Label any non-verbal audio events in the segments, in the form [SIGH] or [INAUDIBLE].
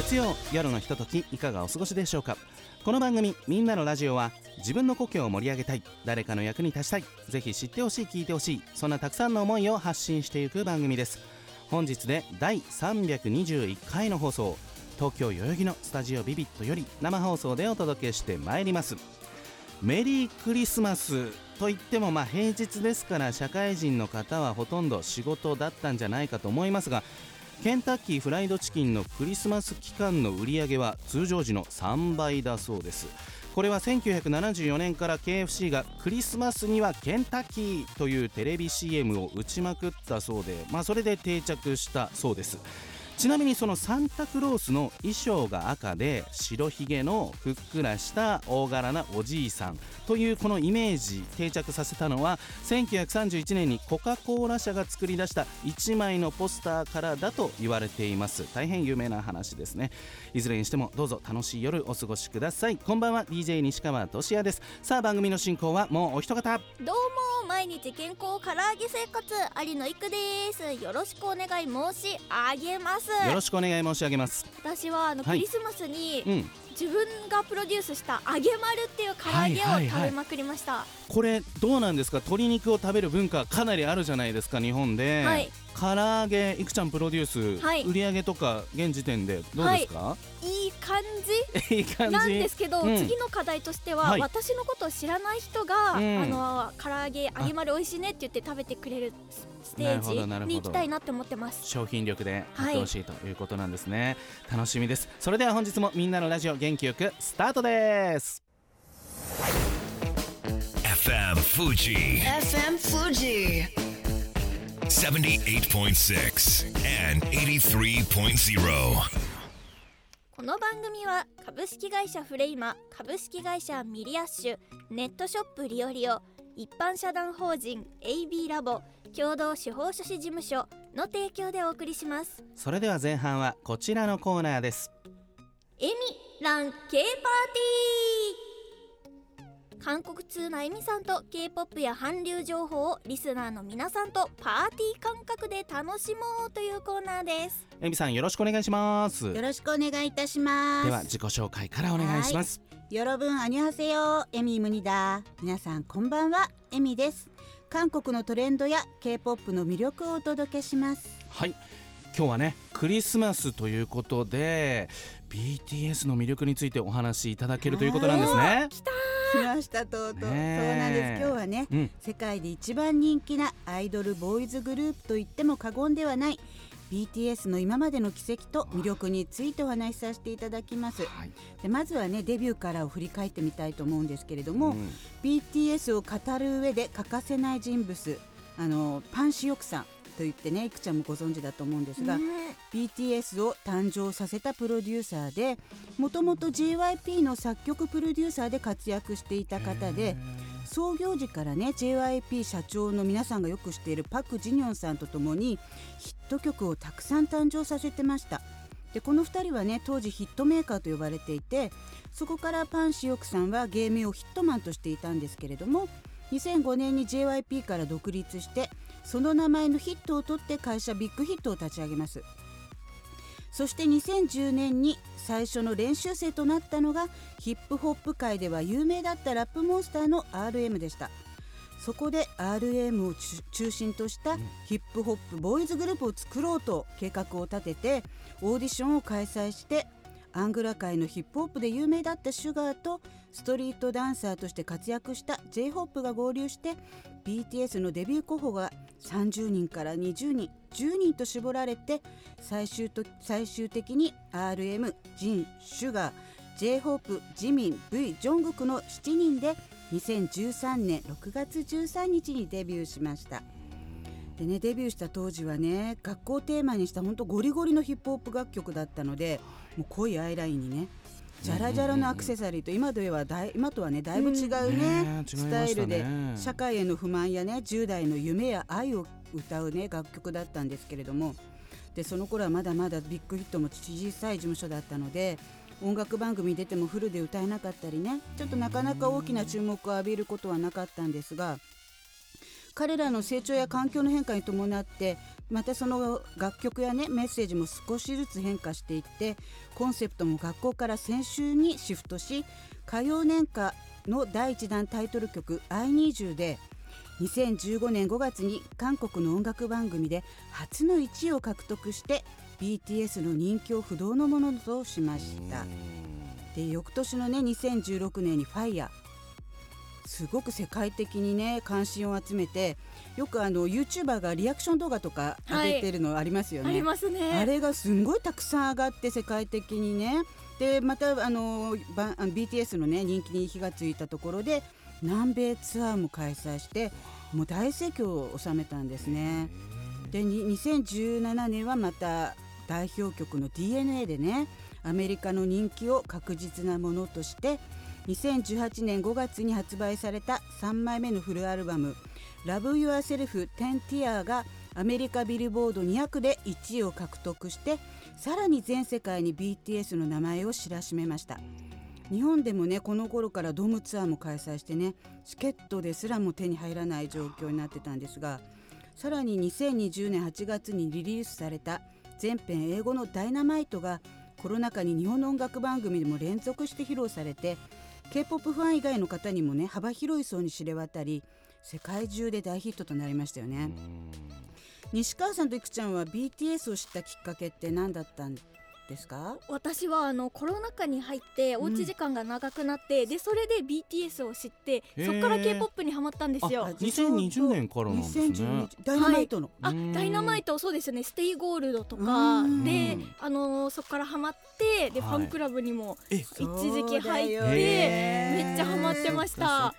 月曜夜のひとときいかがお過ごしでしょうか？この番組「みんなのラジオは」自分の故郷を盛り上げたい誰かの役に立ちたいぜひ知ってほしい聞いてほしいそんなたくさんの思いを発信していく番組です。本日で第321回の放送東京代々木のスタジオビビットより生放送でお届けしてまいります。メリークリスマスといってもまあ平日ですから社会人の方はほとんど仕事だったんじゃないかと思いますがケンタッキーフライドチキンのクリスマス期間の売り上げは通常時の3倍だそうです。これは1974年から KFC がクリスマスにはケンタッキーというテレビ CM を打ちまくったそうで、まあ、それで定着したそうです。ちなみにそのサンタクロースの衣装が赤で白ひげのふっくらした大柄なおじいさんというこのイメージ定着させたのは1931年にコカ・コーラ社が作り出した1枚のポスターからだと言われています。大変有名な話ですね。いずれにしてもどうぞ楽しい夜お過ごしください。こんばんは。DJ 西川俊也です。さあ番組の進行はもうお一方。どうも。毎日健康唐揚げ生活有野育です。よろしくお願い申し上げます。よろしくお願い申し上げます。私はあの、はい。クリスマスに、うん自分がプロデュースした揚げ丸っていう唐揚げをはいはいはい。食べまくりました、これどうなんですか？鶏肉を食べる文化かなりあるじゃないですか日本で、はい。唐揚げいくちゃんプロデュース、はい。売り上げとか現時点でどうですか、い。い感い、い感じ？[LAUGHS] じなんですけど、うん。次の課題としては、はい。私のことを知らない人が、うん。あの唐揚げ揚げ丸美味しいねって言って食べてくれるステージに行きたいなって思ってます。商品力でやってほしいということなんですね、楽しみです。それでは本日もみんなのラジオ元気よくスタートです。FM Fuji. FM Fuji. 78.6 and 83.0. この番組は株式会社フレイマ株式会社ミリアッシュネットショップリオリオ一般社団法人 AB ラボ共同司法書士事務所の提供でお送りします。それでは前半はこちらのコーナーですエミラン K パーティー。韓国通なエミさんと K-POP や韓流情報をリスナーの皆さんとパーティー感覚で楽しもうというコーナーです。エミさんよろしくお願いします。よろしくお願いいたします。では自己紹介からお願いします。よろぶんあにゃせよ。エミムニだ皆さんこんばんは。エミです。韓国のトレンドや K-POP の魅力をお届けします。はい。今日はねクリスマスということで BTS の魅力についてお話しいただけるということなんですね。来ましたとうとう、そうなんです。今日はねうん。世界で一番人気なアイドルボーイズグループと言っても過言ではない BTS の今までの軌跡と魅力についてお話しさせていただきます。はい。でまずはねデビューからを振り返ってみたいと思うんですけれども、うん。BTS を語る上で欠かせない人物あのパン・シヨクさんと言ってねいくちゃんもご存知だと思うんですが、ね。BTS を誕生させたプロデューサーでもともと JYP の作曲プロデューサーで活躍していた方で創業時からね JYP 社長の皆さんがよく知っているパク・ジニョンさんとともにヒット曲をたくさん誕生させてました。でこの2人はね当時ヒットメーカーと呼ばれていてそこからパン・シヨクさんは芸名をヒットマンとしていたんですけれども2005年に JYP から独立してその名前のヒットを取って会社ビッグヒットを立ち上げます。そして2010年に最初の練習生となったのがヒップホップ界では有名だったラップモンスターの RM でした。そこで RM を中中心としたヒップホップボーイズグループを作ろうと計画を立ててオーディションを開催してアングラ界のヒップホップで有名だった SUGA とストリートダンサーとして活躍した j ホップが合流して BTS のデビュー候補が30人から20人10人と絞られて最終と最終的に RM、ジン、シュガー j ホープジミン V ジョングクの7人で2013年6月13日にデビューしました。でねデビューした当時はね学校をテーマにした本当ゴリゴリのヒップホップ楽曲だったのでもう濃いアイラインにねジャラジャラのアクセサリーと今ではだい今とはねだいぶ違うね,、ねえスタイルで社会への不満やね10代の夢や愛を歌うね楽曲だったんですけれどもでその頃はまだまだビッグヒットも小さい事務所だったので音楽番組に出てもフルで歌えなかったりねちょっとなかなか大きな注目を浴びることはなかったんですが彼らの成長や環境の変化に伴ってまたその楽曲やねメッセージも少しずつ変化していってコンセプトも学校から先週にシフトし歌謡年歌の第1弾タイトル曲「I Need You」で2015年5月に韓国の音楽番組で初の1位を獲得して BTS の人気を不動のものとしました。で翌年のね2016年に「FIRE」すごく世界的にね関心を集めてよくあの YouTuber がリアクション動画とか上げてるのありますよね、ありますね。あれがすんごいたくさん上がって世界的にね。でまたあのばあの BTS のね人気に火がついたところで南米ツアーも開催してもう大盛況を収めたんですね。でに2017年はまた代表曲の DNA でねアメリカの人気を確実なものとして2018年5月に発売された3枚目のフルアルバム「Love Yourself 10 Tier」がアメリカビルボード200で1位を獲得してさらに全世界に BTS の名前を知らしめました。日本でもねこの頃からドームツアーも開催してねチケットですらも手に入らない状況になってたんですがさらに2020年8月にリリースされた全編英語の「ダイナマイト」がコロナ禍に日本の音楽番組でも連続して披露されて k p o p ファン以外の方にもね幅広い層に知れ渡り世界中で大ヒットとなりましたよね。西川さんといくちゃんは BTS を知ったきっかけって何だったんですか？私はあのコロナ禍に入っておうち時間が長くなって、でそれで BTS を知ってそこから K-POP にハマったんですよ。あ2020年からなんですね。2012ダイナマイトの、あうん。ダイナマイトそうですよね。 Stay Gold とか。うん。であのーそこからハマってで、はい。ファンクラブにもえ一時期入ってめね。っちゃハマってました。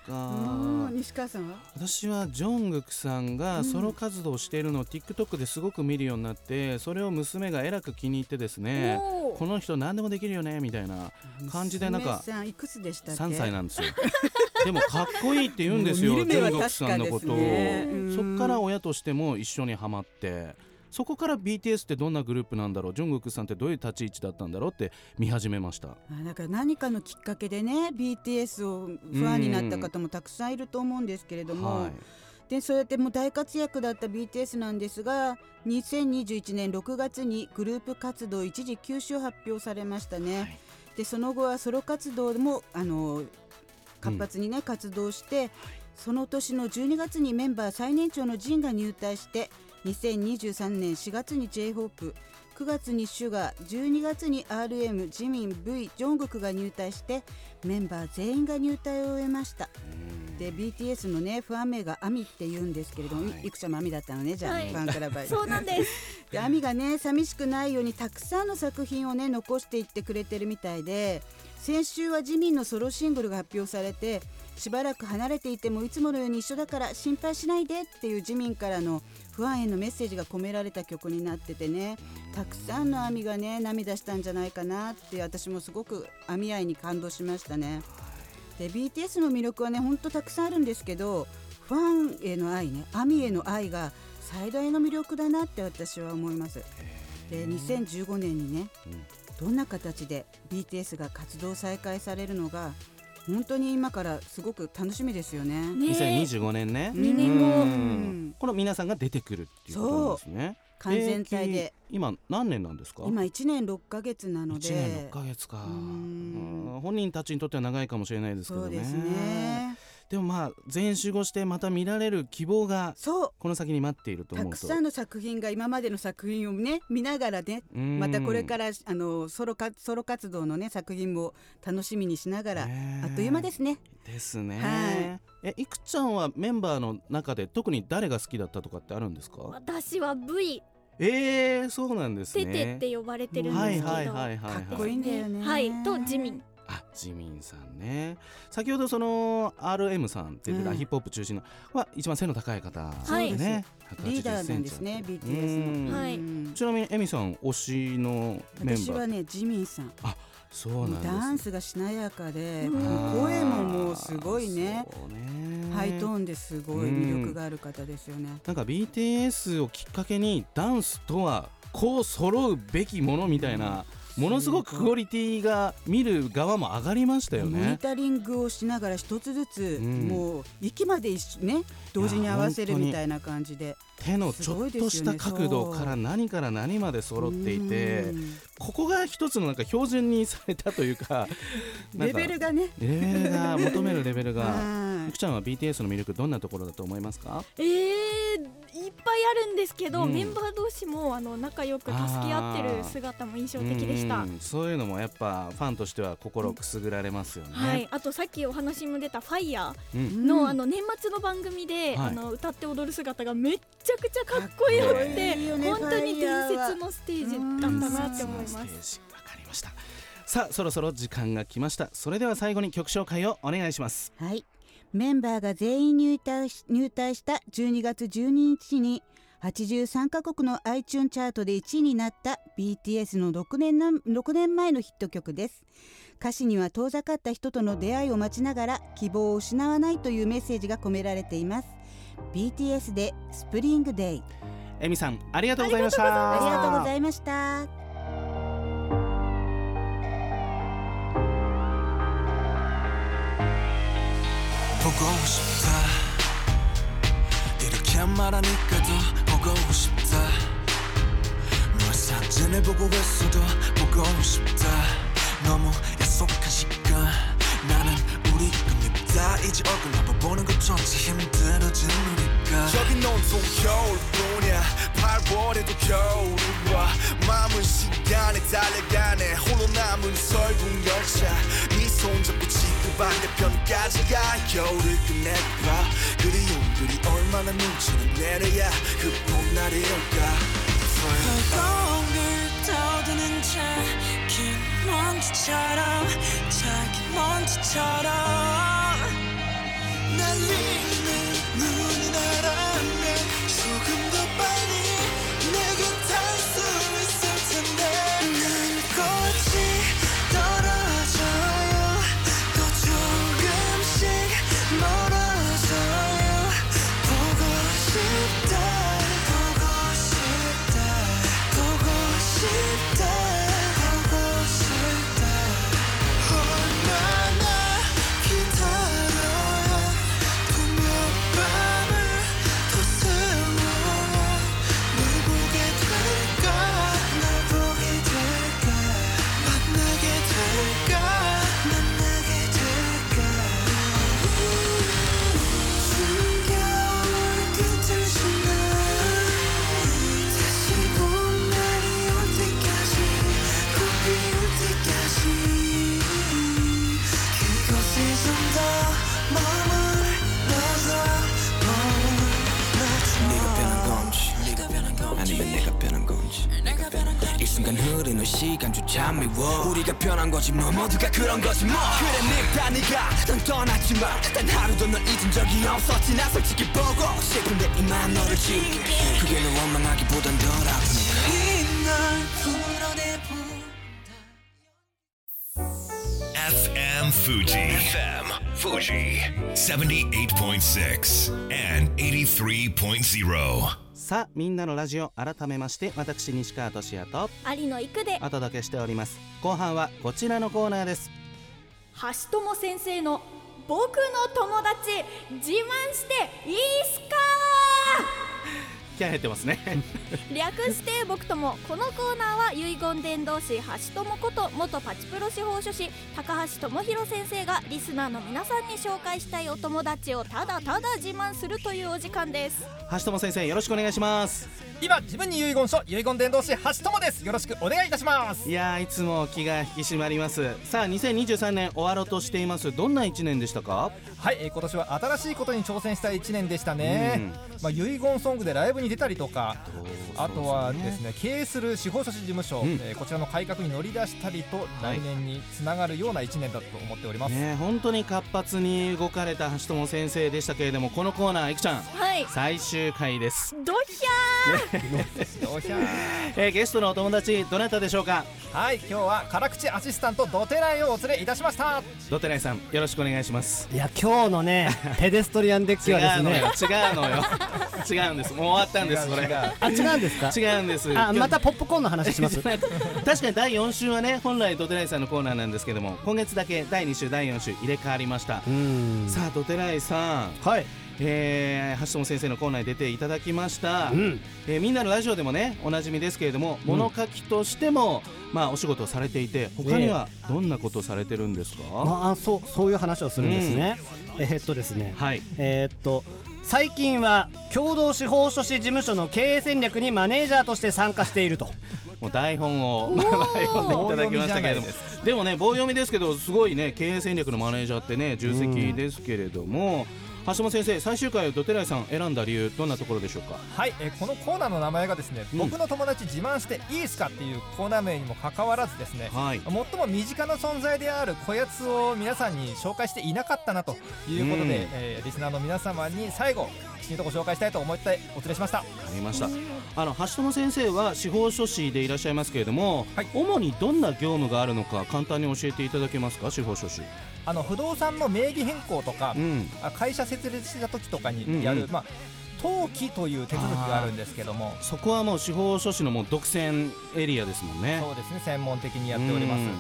西川さんは？私はジョングクさんがうん。ソロ活動をしているのを TikTok ですごく見るようになってそれを娘がえらく気に入ってですねこの人何でもできるよねみたいな感じでなんかいくつでしたっけ？3歳なんですよ。[LAUGHS] でもかっこいいって言うんですよもう見る目はジョングクさんのことを、ね。うん。そっから親としても一緒にハマってそこから BTS ってどんなグループなんだろう？ジョングクさんってどういう立ち位置だったんだろうって見始めました。あだから何かのきっかけでね BTS をファンになった方もたくさんいると思うんですけれども、はいでそうやってもう大活躍だった BTS なんですが2021年6月にグループ活動一時休止を発表されましたね。はい。でその後はソロ活動もあの活発にね、活動してその年の12月にメンバー最年長のジンが入隊して2023年4月に J−HOPE 9月にシュガー。12月に RM ジミン V ジョングクが入隊してメンバー全員が入隊を終えましたで BTS のねファン名がアミって言うんですけれども、い。いくちゃんもアミだったのねじゃあ、はい。ファンクラブ [LAUGHS] そうなんです。[LAUGHS] でアミがね寂しくないようにたくさんの作品をね残していってくれてるみたいで先週はジミンのソロシングルが発表されてしばらく離れていてもいつものように一緒だから心配しないでっていうジミンからの不安へのメッセージが込められた曲になっててねたくさんのアミがね涙したんじゃないかなって私もすごくアミ愛に感動しましたね。で BTS の魅力はねほんとたくさんあるんですけどファンへの愛ねアミへの愛が最大の魅力だなって私は思います。で2015年にね、どんな形で BTS が活動再開されるのが本当に今からすごく楽しみですよね。ね2025年ね二年後うん。この皆さんが出てくるっていうことなんですね完全体で、今何年なんですか？今1年6ヶ月なので。1年6ヶ月か。本人たちにとっては長いかもしれないですけどね。そうですねでもまあ全集合してまた見られる希望がそう。この先に待っているとた思うと。くさんの作品が今までの作品をね見ながらねうんまたこれからあのソロかソロ活動のね作品も楽しみにしながら、あっという間ですね。ですね、はえいくちゃんはメンバーの中で特に誰が好きだったとかってあるんですか？私は V えー、そうなんですね。テテって呼ばれてるんですけど、はいはいはいはいかっこいいんだよね。はい。とジミン。あジミンさんね。先ほどその RM さんって言ってたうん。ヒップホップ中心のは一番背の高い方はい。でね。リーダーなんですね BTS の。はいうん。ちなみにエミさん推しのメンバー。私はねジミンさん。そうなんですダンスがしなやかで、うん。声ももうすごいね。ね。ハイトーンですごい魅力がある方ですよね。なんか BTS をきっかけにダンスとはこう揃うべきものみたいなものすごくクオリティが見る側も上がりましたよモニね。タリングをしながら一つずつ、うん。もう息まで一緒ね同時に合わせるみたいな感じで。手のちょっとした角度から何から何まで揃っていてう。んここが一つのなんか標準にされたというか [LAUGHS] レかベルがね。レベルが求めるレベルが。[LAUGHS] はい。福ちゃんは BTS の魅力どんなところだと思いますか？えー、いっぱいあるんですけど、うん。メンバー同士もあの仲良く助け合ってる姿も印象的でした。うん。そういうのもやっぱファンとしては心くすぐられますよね。はい、あとさっきお話にも出た「ファイヤうん。ーのあの年末の番組で、はい。あの歌って踊る姿がめっちゃくちゃかっこよくてね。本当に伝説のステージだったなって思います。わかりましたさあそろそろ時間が来ましたそれでは最後に曲紹介をお願いしますはいメンバーが全員入隊し入隊した12月12日に83カ国の iTunes チャートで1位になった BTS の6年な6年前のヒット曲です。歌詞には遠ざかった人との出会いを待ちながら希望を失わないというメッセージが込められています。BTS でスプリングデイ。エミさんありがとうございました。ありがとうございました。 보고 싶다. 이렇게 말하니까 더 보고 싶다. 너의 사진을 보고 있어도 보고 싶다. 너무 약속한 시간. 나는 우리 끝입다 이제 얼굴 한번 보는 것조차 힘들어진 우리가. 여긴 온통 겨울뿐이야. 8월에도 겨울이 와. 마음은 시간에 달려가네. 홀로 남은 지구 반대편까지 가 겨울을 끝내봐. 그리움들이 얼마나 눈치를 내려야 그 봄날이 올까? 공을 떠드는 작은 먼지처럼 작은 먼지처럼. 날리는 눈이 나라 변한 거지 뭐 모두가 그런 거지 뭐 그래 네가 네가 넌 떠났지만 단 하루도 널 잊은 적이 없었지 나 솔직히 보고 싶은데 이만 너를 지울게 그게 널 원망하기보단 덜 풀어내본 FM Fuji. FM Fuji. 78.6 and 83.0. さあみんなのラジオ改めまして私西川俊也と有野育で。お届けしております。後半はこちらのコーナーです。橋友先生の僕の友達自慢していいっすか気合入ってますね。[LAUGHS] 略して僕ともこのコーナーは遺言伝道師橋友こと元パチプロ司法書士高橋智博先生がリスナーの皆さんに紹介したいお友達をただただ自慢するというお時間です。橋友先生よろしくお願いします。今自分に遺言書遺言伝道師橋友です。よろしくお願いいたします。いやーいつも気が引き締まります。さあ2023年終わろうとしています。どんな1年でしたか？はい、えー今年は新しいことに挑戦した1年でしたね、まあ、遺言ソングでライブに出たりとかあとはですね経営する司法書士事務所、うん。えーこちらの改革に乗り出したりと来年につながるような1年だと思っております、ね本当に活発に動かれた橋友先生でしたけれどもこのコーナーいくちゃん。はい。最終回です、ドヒよっしゃー。[LAUGHS] えーゲストのお友達どなたでしょうか？はい今日は辛口アシスタントドテライをお連れいたしました。ドテライさんよろしくお願いします。いや今日のねペデストリアンデッキ違はですね。うのよ。違うのよ。違うんです。もう終わったんですそれ違う。違うあ違うんですか？違うんです。あまたポップコーンの話します？[LAUGHS] 確かに第4週はね本来ドテライさんのコーナーなんですけども今月だけ第2週第4週入れ替わりました。うん。さあドテライさん。はいえー、橋本先生のコーナーに出ていただきました、うん。えーみんなのラジオでもねおなじみですけれども、物書きとしてもまあお仕事をされていて他にはどんなことをされてるんですか、まあそうそういう話をするんですね、えーっとですね。はい。えーっと最近は共同司法書士事務所の経営戦略にマネージャーとして参加していると。[LAUGHS] もう台本をまあ読んでいただきましたけれども。でもね棒読みですけどすごいね経営戦略のマネージャーってね重責ですけれども、橋本先生最終回をドテライさん選んだ理由どんなところでしょうか？はい、えーこのコーナーの名前がですね、うん。僕の友達自慢していいですかっていうコーナー名にもかかわらずですね、はい。最も身近な存在であるこやつを皆さんに紹介していなかったなということで、うん。えーリスナーの皆様に最後きちんとご紹介したいと思ってお連れしました。ありました。あの橋友先生は司法書士でいらっしゃいますけれども、はい。主にどんな業務があるのか簡単に教えていただけますか？司法書士あの不動産の名義変更とか、うん。あ会社設立した時とかにやる、うんうん。まあ登記という手続きがあるんですけども。そこはもう司法書士のもう独占エリアですもんね。そうですね。専門的にやっております。うん。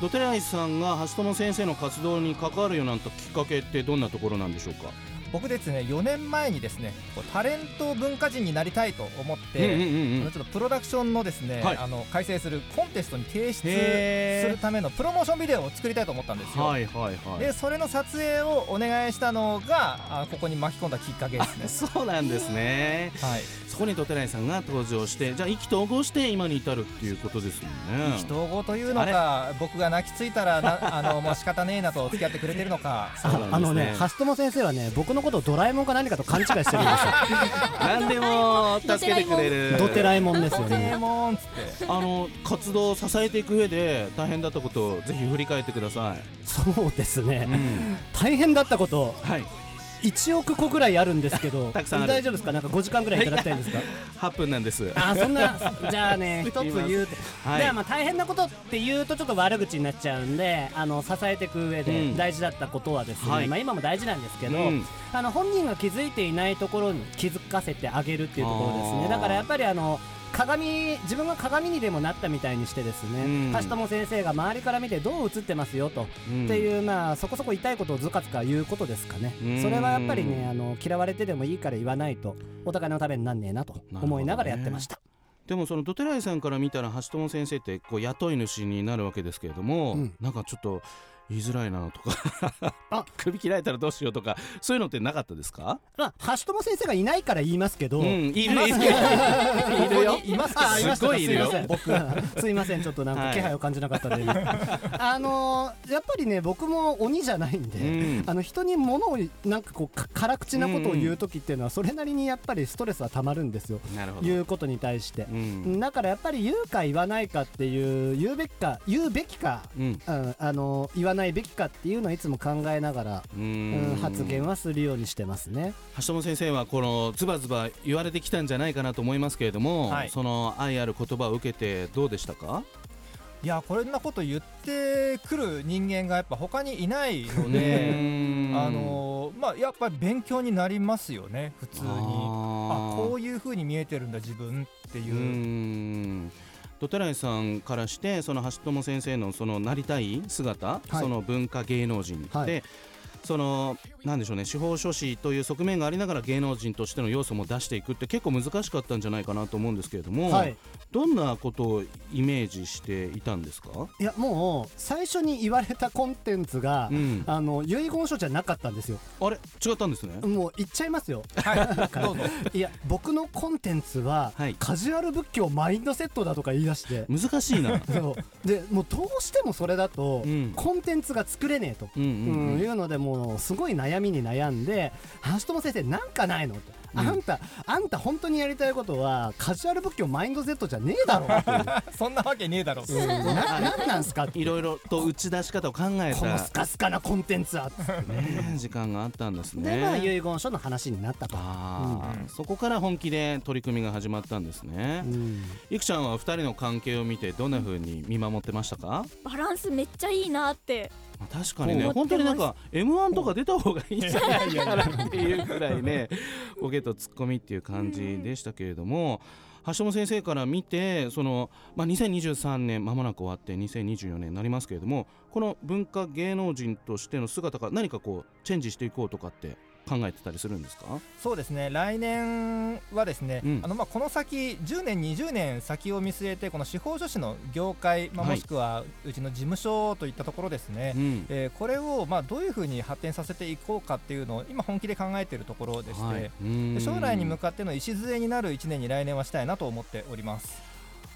ドテライさんが橋友先生の活動に関わるようになったきっかけってどんなところなんでしょうか？僕ですね4年前にですねタレント文化人になりたいと思って、うんうんちょっとプロダクションのですね、はい。あの開催するコンテストに提出するためのプロモーションビデオを作りたいと思ったんですよ、はいはいはい。でそれの撮影をお願いしたのがあここに巻き込んだきっかけですね。そうなんですね。はいそこにドテライさんが登場してじゃあ意気投合して今に至るっていうことですもんね。意気投合というのか僕が泣きついたらなあのもう仕方ねえなと付き合ってくれてるのか。[LAUGHS] ね。あのね橋友先生はね僕のことをドラえもんか何かと勘違いしてるんですよ。[LAUGHS] 何でも助けてくれる。ドテラえもんですよね。モンっつって。あの活動を支えていく上で大変だったことをぜひ振り返ってください、そうですね、うん、大変だったこと。はい1億個ぐらいあるんですけど [LAUGHS] たくさんある。大丈夫ですか？なんか5時間ぐらいいただきたいんですか？[LAUGHS] 8分なんです。あそんなじゃあね [LAUGHS] 一つ言うと、はい。ではまあ大変なことって言うとちょっと悪口になっちゃうんであの支えていく上うん。で大事だったことはですね、はい。まあ今も大事なんですけど、うん。あの本人が気づいていないところに気づかせてあげるっていうところですね。だからやっぱりあの鏡自分が鏡にでもなったみたいにしてですね、うん。橋友先生が周りから見てどう映ってますよと、うん。っていうまあそこそこ痛いことをずかずか言うことですかね、うん。それはやっぱりねあの嫌われてでもいいから言わないとお互いのためになんねえなと思いながらやってました、でもそのドテライさんから見たら橋友先生ってこう雇い主になるわけですけれども、うん。なんかちょっと言いづらいなとか。あ。[LAUGHS] 首切られたらどうしようとかそういうのってなかったですか？まあ、橋友先生がいないから言いますけど、うんいるいる。いる [LAUGHS] よ。います。けどす。ごいいるよ。僕。すいませんちょっとなんはい。か気配を感じなかったんで、[LAUGHS] あのーやっぱりね僕も鬼じゃないんで、うん。あの人に物をなんかこうか辛口なことを言う時っていうのはそれなりにやっぱりストレスはたまるんですよ。なるほど。言うことに対して。う、ん。だからやっぱり言うか言わないかっていう言うべきか言うべきか、うん。うんあの言わないべきかっていうのはいつも考えながら、ううんん発言はするようにしてますね。橋友先生はこのズバズバ言われてきたんじゃないかなと思いますけれども、はい。その愛ある言葉を受けてどうでしたか？いやこんなこと言ってくる人間がやっぱ他にいないの [LAUGHS] うでん。あのーまあやっぱり勉強になりますよね普通に。あこういう風に見えてるんだ自分っていう。う、んドテライさんからしてその橋友先生のそのなりたい姿、はい。その文化芸能人で、はいそのなんでしょうね司法書士という側面がありながら芸能人としての要素も出していくって結構難しかったんじゃないかなと思うんですけれども、はい。どんなことをイメージしていたんですか、いやもう最初に言われたコンテンツが、うん。あの遺言書じゃなかったんですよ。あれ？違ったんですね。もう言っちゃいますよ。はい。[LAUGHS] いや僕のコンテンツは、はい。カジュアル仏教マインドセットだとか言い出して。難しいな。[LAUGHS] そう。でもうどうしてもそれだと、うん。コンテンツが作れねえと、うんうんうん。いうのでももうすごい悩みに悩んで橋友先生なんかないの？って。あんた、あんた本当にやりたいことはカジュアル仏教マインド Z じゃねえだろっていう。[LAUGHS] そんなわけねえだろ。うん。ななんなんすかって。いろいろと打ち出し方を考えこのたスカスカなコンテンツは。っつってね時間があったんですね。でまあ遺言書の話になったと。あーそこから本気で取り組みが始まったんですね。うん。いくちゃんは二人の関係を見てどんな風に見守ってましたか？バランスめっちゃいいなってまあ確かにね本当になんか M1 とか出た方がいいんじゃないかなっていうくらいねボケとツッコミっていう感じでしたけれども。橋本先生から見てその、まあ、2023年まもなく終わって2024年になりますけれどもこの文化芸能人としての姿が何かこうチェンジしていこうとかって考えてたりするんですか？そうですね。来年はですね、うん。あのまあこの先10年20年先を見据えてこの司法書士の業界、まあ、はい。もしくはうちの事務所といったところですね、うん。えーこれをまあどういうふうに発展させていこうかっていうのを今本気で考えているところでして、はい。将来に向かっての礎になる1年に来年はしたいなと思っております。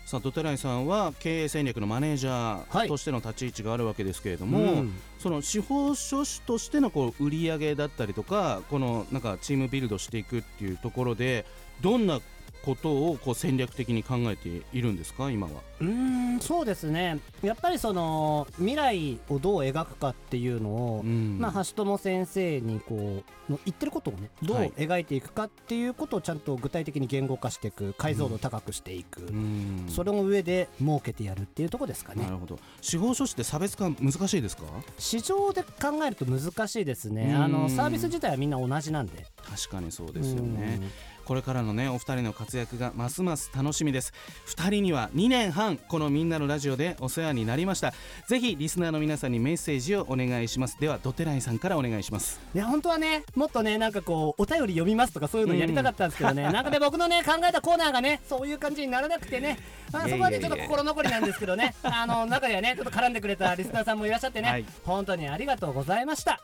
さあドテライさんは経営戦略のマネージャはい。ーとしての立ち位置があるわけですけれども、うん。その司法書士としてのこう売り上げだったりとかこのなんかチームビルドしていくっていうところでどんなことをこう戦略的に考えているんですか？今は。うーんそうですね。やっぱりその未来をどう描くかっていうのを、うん。まあ、橋友先生にこうの言ってることをねどうはい描いていくかっていうことをちゃんと具体的に言語化していく解像度高くしていく、うん。それの上で設けてやるっていうところですかね。なるほど。司法書士って差別化難しいですか？市場で考えると難しいですね。うん。あのサービス自体はみんな同じなんで。確かにそうですよねこれからのねお二人の活躍がますます楽しみです。二人には2年半このみんなのラジオでお世話になりました。ぜひリスナーの皆さんにメッセージをお願いします。ではドテライさんからお願いします。いや本当はねもっとねなんかこうお便り読みますとかそういうのやりたかったんですけどね、なんかね僕のね考えたコーナーがねそういう感じにならなくてね、まあ、そこはねちょっと心残りなんですけどね。[LAUGHS] あの中ではねちょっと絡んでくれたリスナーさんもいらっしゃってね、はい。本当にありがとうございました。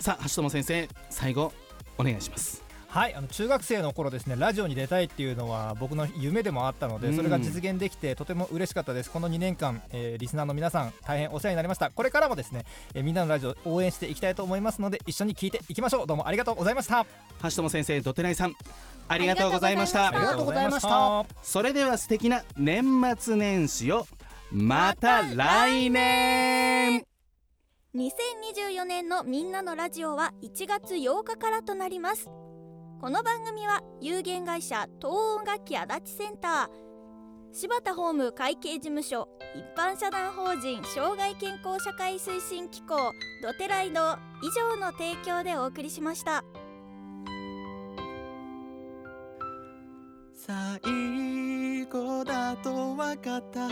さあ橋友先生最後お願いしますはいあの中学生の頃ですねラジオに出たいっていうのは僕の夢でもあったので、うん。それが実現できてとても嬉しかったです。この2年間、えーリスナーの皆さん大変お世話になりました。これからもですね、えーみんなのラジオ応援していきたいと思いますので一緒に聞いていきましょう。どうもありがとうございました。橋友先生ドテライさんありがとうございました。ありがとうございました。それでは素敵な年末年始をまた来年。2024年のみんなのラジオは1月8日からとなりますこの番組は有限会社東音楽器足立センター柴田ホーム会計事務所一般社団法人障害健康社会推進機構ドテライド以上の提供でお送りしました。最後だと分かった。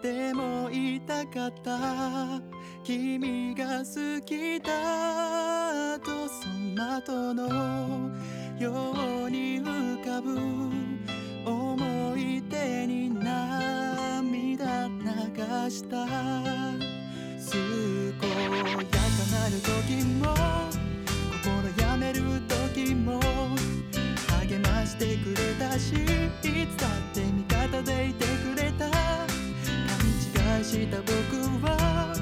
でも言いたかった。君が好きだ。トのように浮かぶ思い出に涙流した。健やかなる時も心やめる時も励ましてくれたしいつだって味方でいてくれた。勘違いした僕は